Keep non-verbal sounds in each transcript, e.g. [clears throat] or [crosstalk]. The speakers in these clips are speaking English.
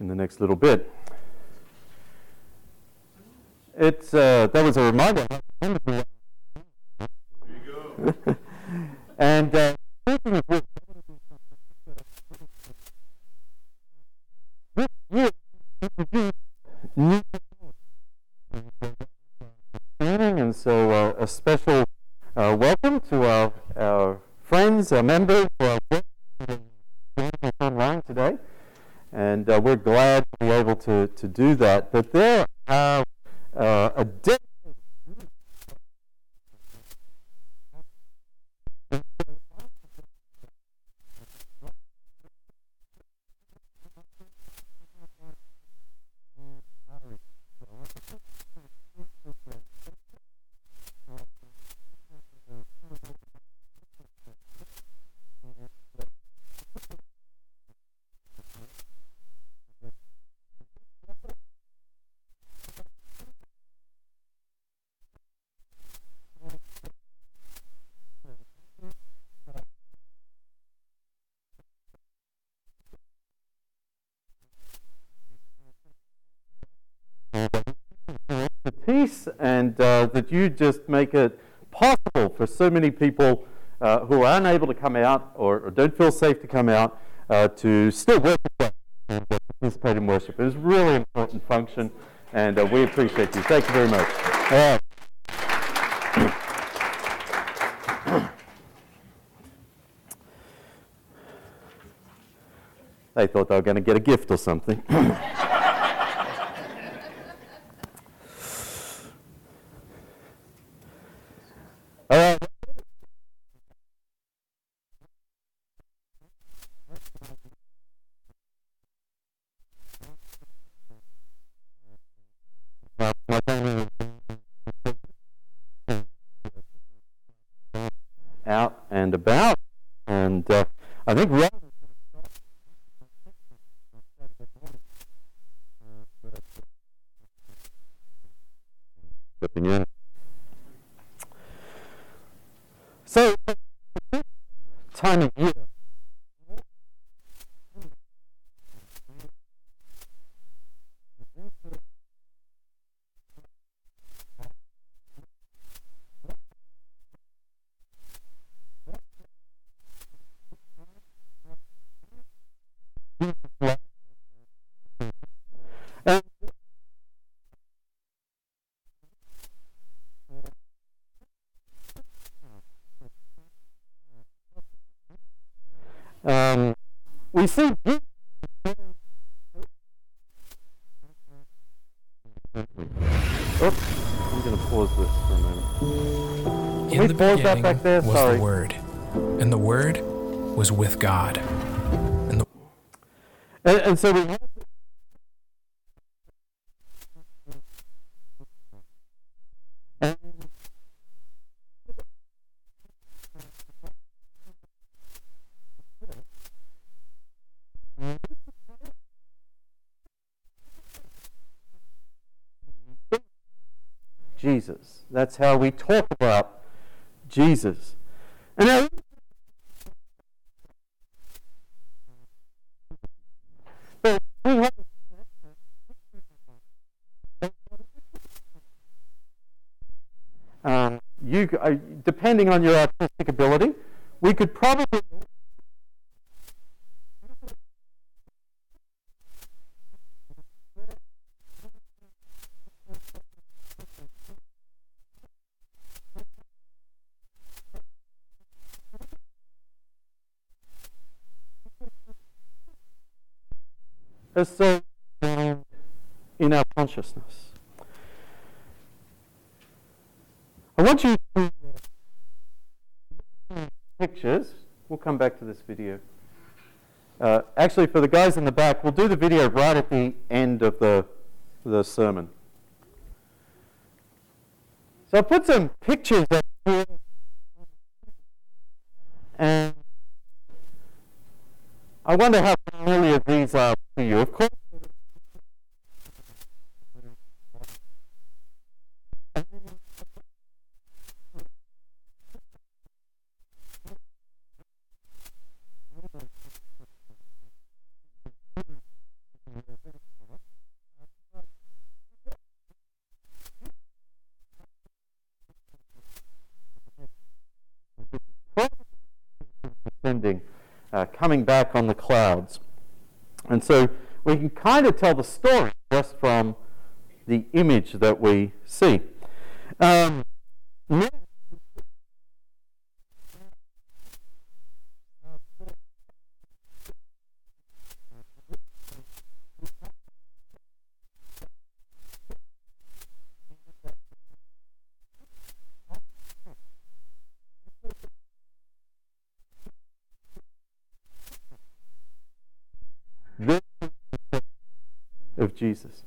in the next little bit. It's uh, that was a reminder. There you go. and uh, and so uh, a special uh, welcome to our, our friends, our members do that. But there expertise and uh, that you just make it possible for so many people uh, who are unable to come out or, or don't feel safe to come out uh, to still worship and participate in worship. It is really important function, and uh, we appreciate you. Thank you very much. They thought they were going to get a gift or something. [clears throat] think Rob um, we see Oops, I'm going to pause this for a moment. In we the pause that back there? was Sorry. the Word, and the Word was with God. And the And, and so we have That's how we talk about Jesus. And now, um, you, uh, depending on your artistic ability, we could probably as so in our consciousness. I want you to pictures. We'll come back to this video. Uh, actually, for the guys in the back, we'll do the video right at the end of the, the sermon. So I put some pictures up here. And I wonder how you. Of course. Uh, coming back on the clouds. And so we can kind of tell the story just from the image that we see. Um, of Jesus.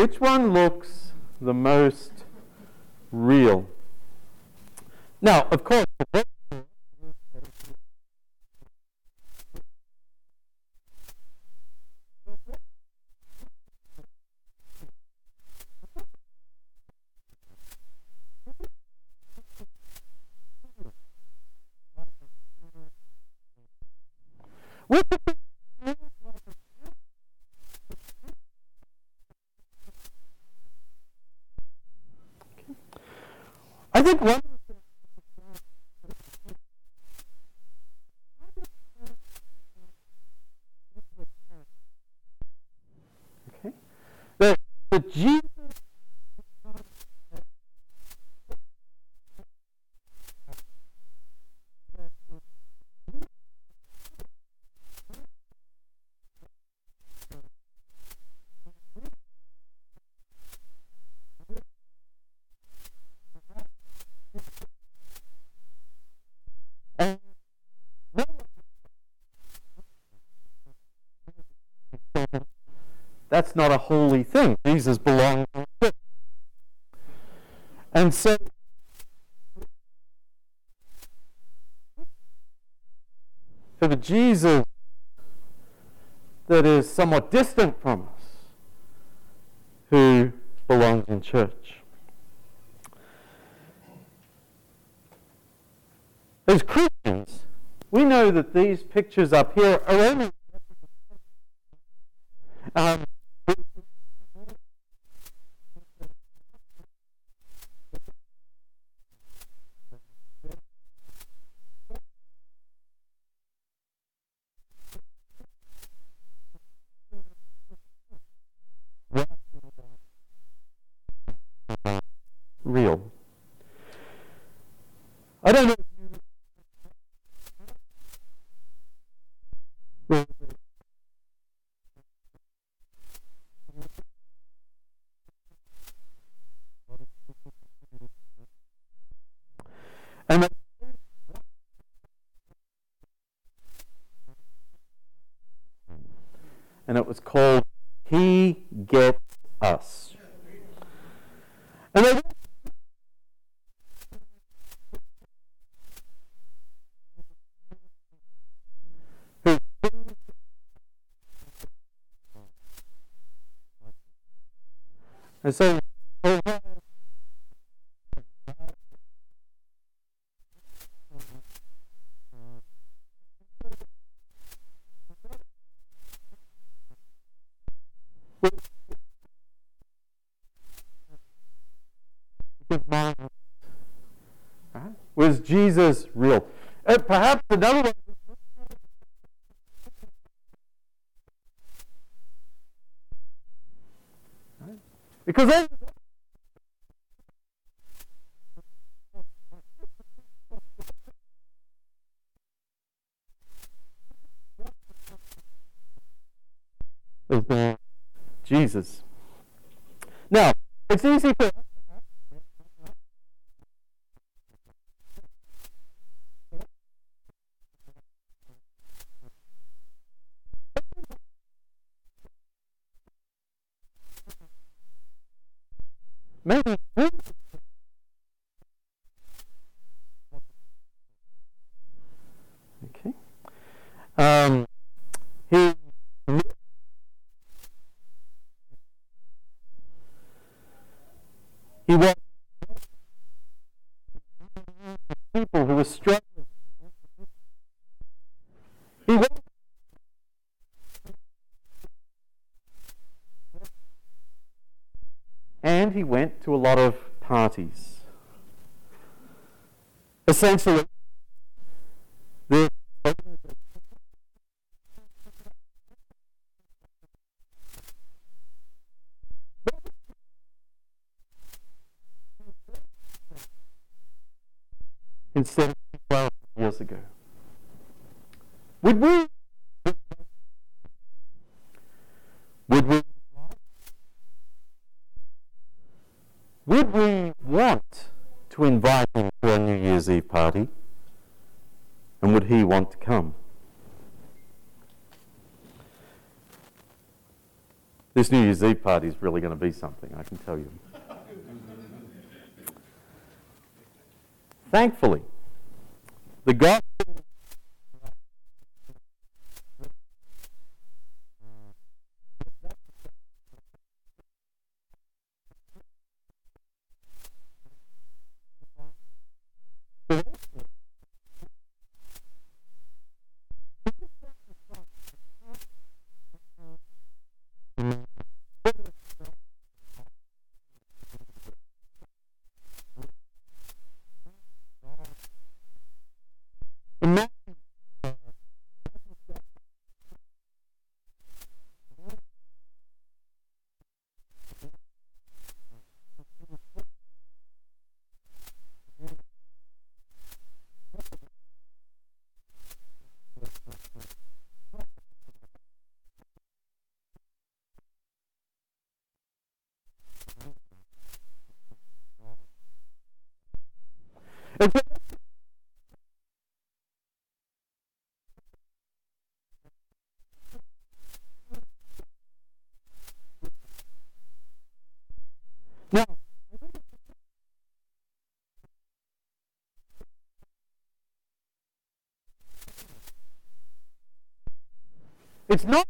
Which one looks the most real? Now, of course, The Jesus That's not a holy thing. Jesus belongs. And so for the Jesus that is somewhat distant from us, who belongs in church. As Christians, we know that these pictures up here are only um, real. I don't know. And and it was called He Gets Us. And I And so was Jesus real? And perhaps another one Because is Jesus. Now, it's easy for maybe okay um he he was people who were struggling he was and he went to a lot of parties. Essentially, the instead of 12 years ago. Would we would we would we want to invite him to our New Year's Eve party? And would he want to come? This New Year's Eve party is really going to be something, I can tell you. Thankfully, the gospel it's not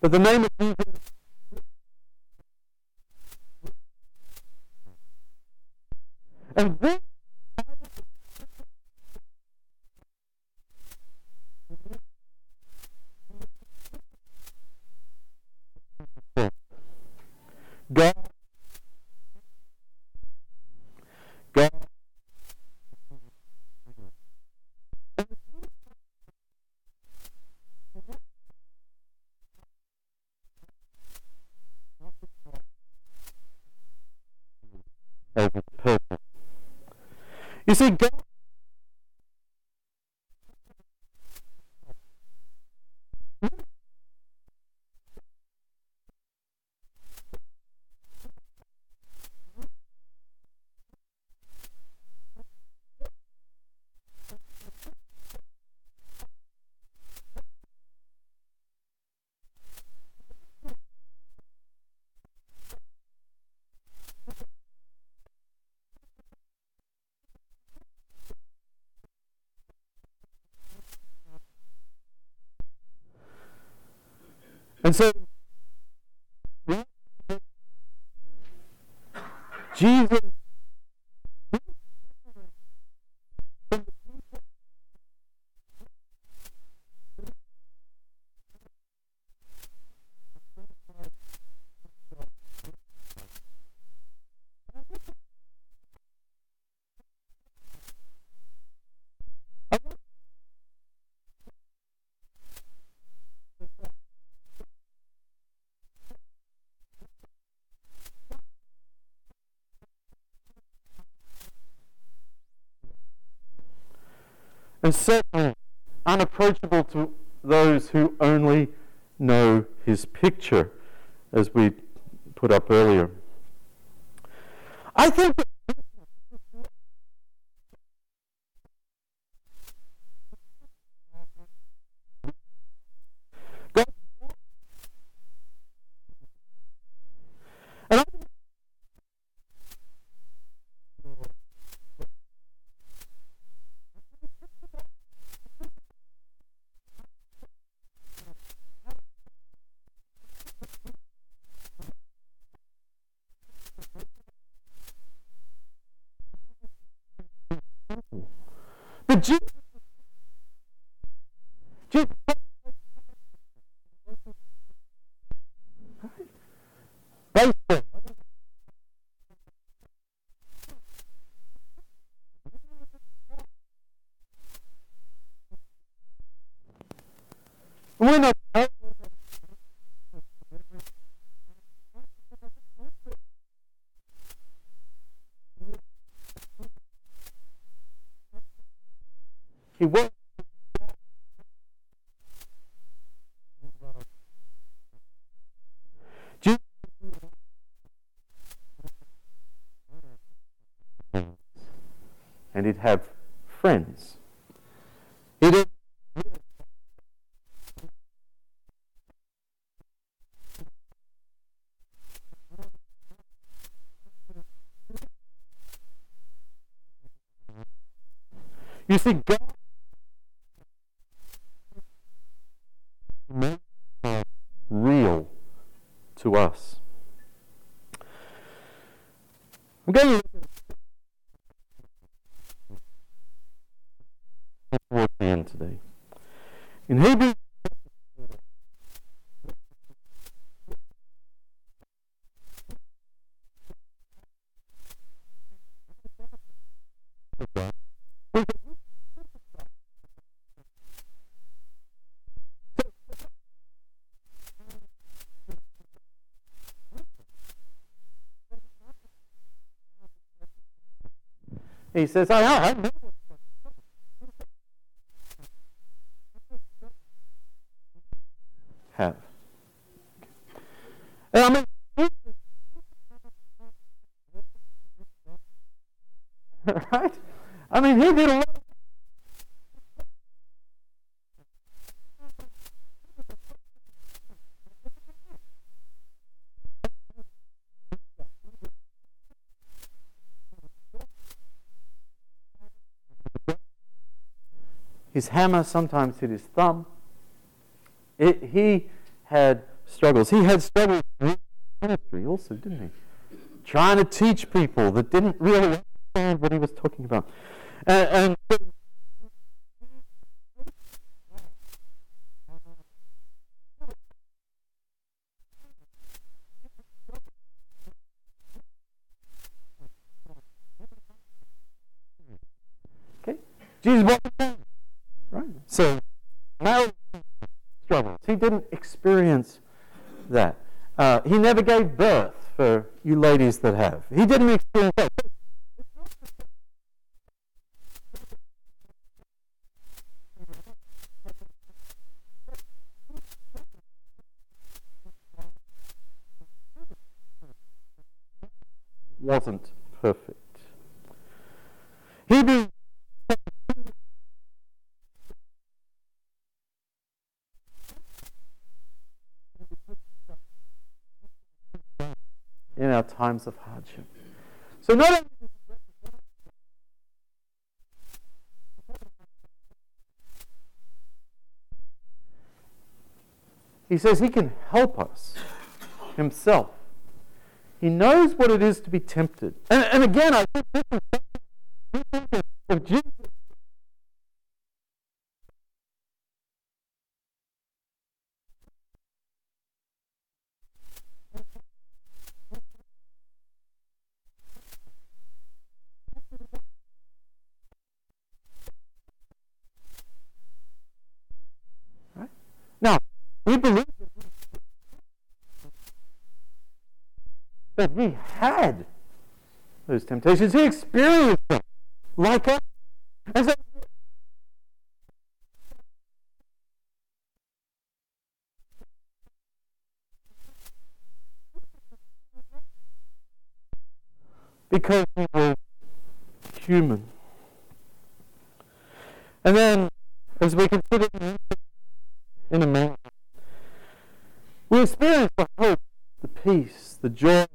But the name of Jesus and this God God You see, God And so, and certainly unapproachable to those who only know his picture, as we put up earlier. I think Jesus, Jesus baseball. We're not He was and he'd have friends. He didn't You see, God real to us. I'm going to look towards the end today. He says, I, I know have. And I mean, right? I mean, he did a lot. His hammer sometimes hit his thumb. It, he had struggles. He had struggles with ministry also, didn't he? Trying to teach people that didn't really understand what he was talking about. And, and Jesus wasn't Right? So, marriage struggles. He didn't experience that. Uh, he never gave birth for you ladies that have. He didn't experience that. Wasn't perfect. Hebrews in our times of hardship. So not only He says he can help us himself. He knows what it is to be tempted. And, and again, I think this is Jesus temptations. He experienced them like us. And so because we were human. And then, as we consider in a man, we experience the hope, the peace, the joy,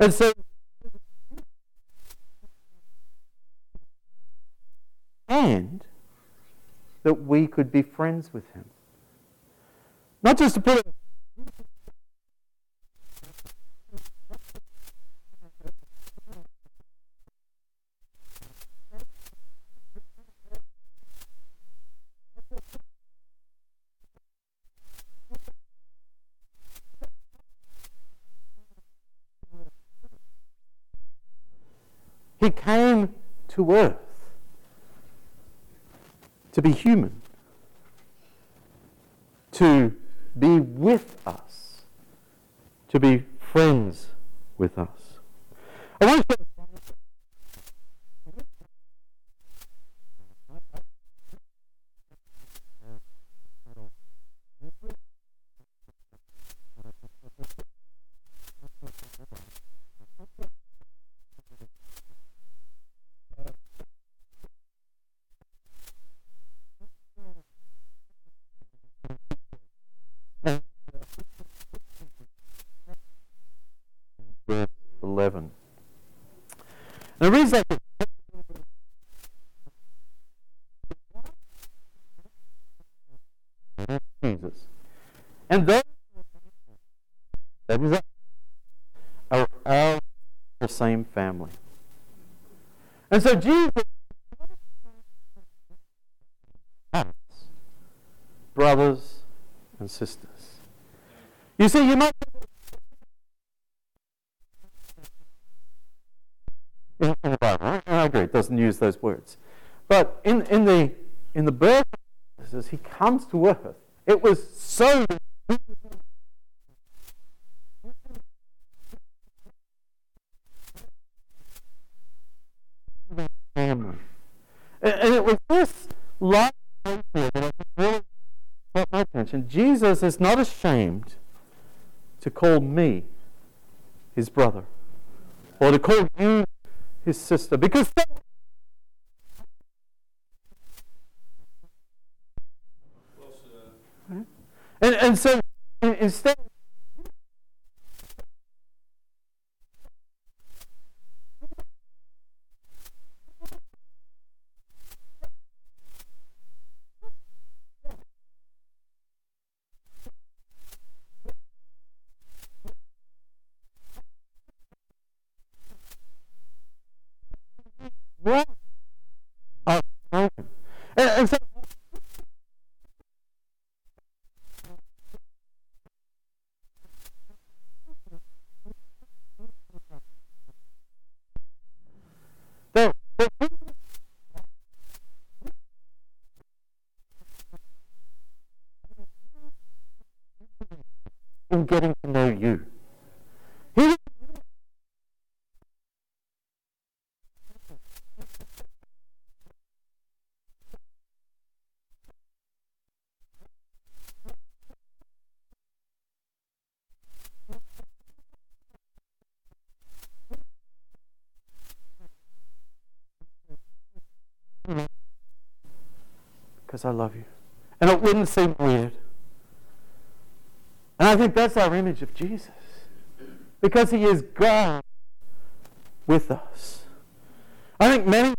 And so and that we could be friends with him. Not just to put it He came to earth to be human, to be with us, to be friends with us. I want to The reason Jesus. And those that is are the same family. And so Jesus brothers and sisters. You see, you might doesn't use those words. But in, in, the, in the birth as he comes to earth, it was so. And it was this life that really caught my attention. Jesus is not ashamed to call me his brother or to call you his sister because And, and so instead What? Uh, and, and so in getting to know you. He because I love you. And it wouldn't seem weird. And I think that's our image of Jesus. Because he is God with us. I think many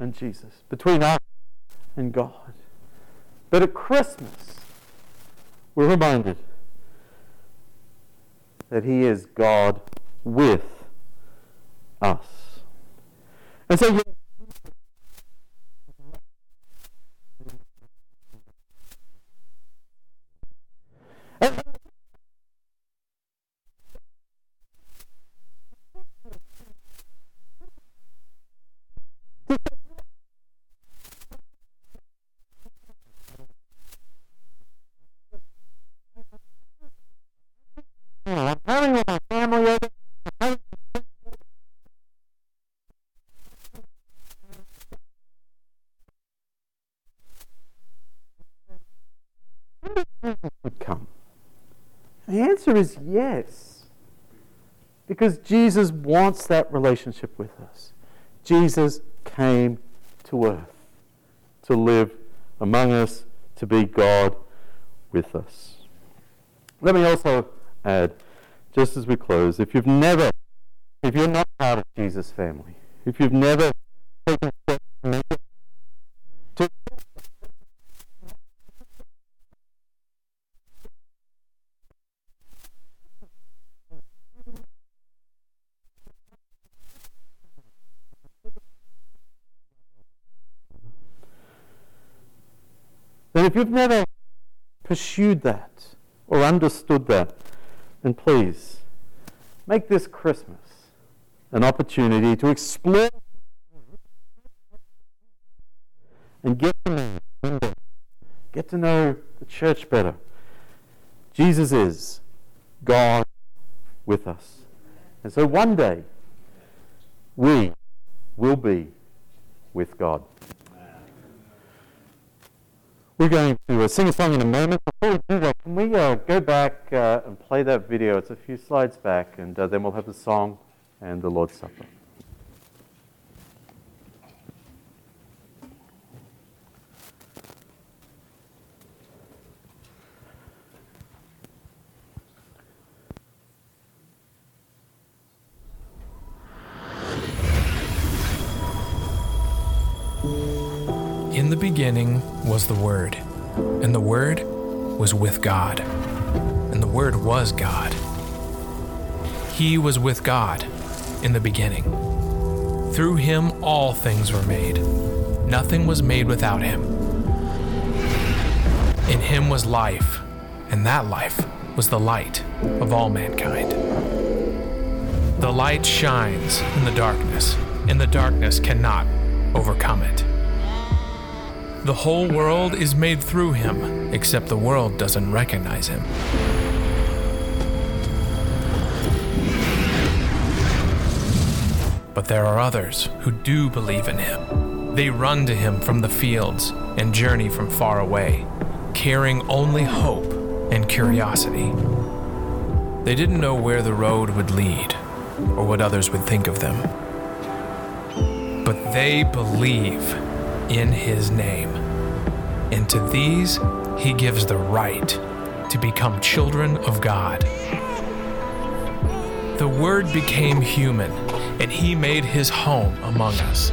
and Jesus, between us and God. But at Christmas, we're reminded that He is God with us. And so, having would come? The answer is yes. Because Jesus wants that relationship with us. Jesus came to earth to live among us, to be God with us. Let me also add, just as we close, if you've never, if you're not part of Jesus' family, if you've never taken to make if you've never pursued that or understood that, then please make this Christmas an opportunity to explore and get to know, get to know the church better. Jesus is God with us. And so one day we will be with God. We're going to uh, sing a song in a moment. Before we do that, can we uh, go back uh, and play that video? It's a few slides back, and uh, then we'll have the song and the Lord's Supper. Was the Word, and the Word was with God, and the Word was God. He was with God in the beginning. Through him all things were made. Nothing was made without him. In him was life, and that life was the light of all mankind. The light shines in the darkness, and the darkness cannot overcome it. The whole world is made through him, except the world doesn't recognize him. But there are others who do believe in him. They run to him from the fields and journey from far away, carrying only hope and curiosity. They didn't know where the road would lead or what others would think of them. But they believe in his name. And to these, he gives the right to become children of God. The Word became human, and he made his home among us,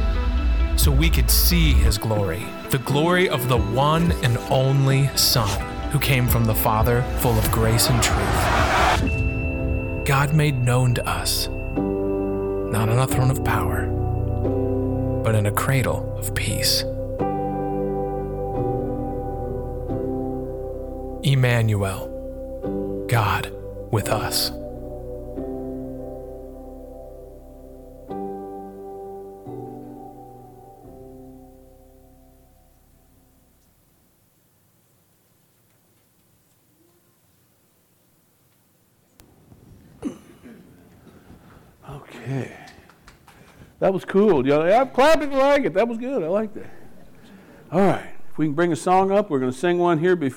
so we could see his glory, the glory of the one and only Son, who came from the Father, full of grace and truth. God made known to us, not on a throne of power, but in a cradle of peace. Emmanuel, God with us. Okay. That was cool. I'm clapping like it. That was good. I like that. All right. If we can bring a song up, we're going to sing one here before.